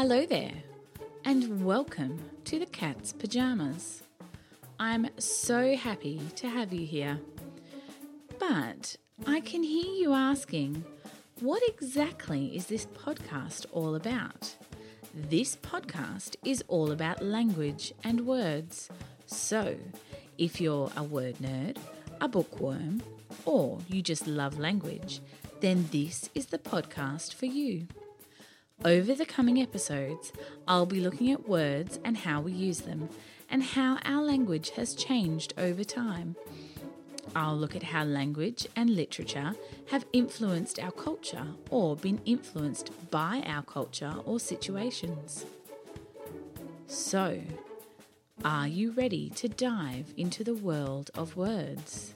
Hello there, and welcome to the Cat's Pyjamas. I'm so happy to have you here. But I can hear you asking, what exactly is this podcast all about? This podcast is all about language and words. So, if you're a word nerd, a bookworm, or you just love language, then this is the podcast for you. Over the coming episodes, I'll be looking at words and how we use them, and how our language has changed over time. I'll look at how language and literature have influenced our culture or been influenced by our culture or situations. So, are you ready to dive into the world of words?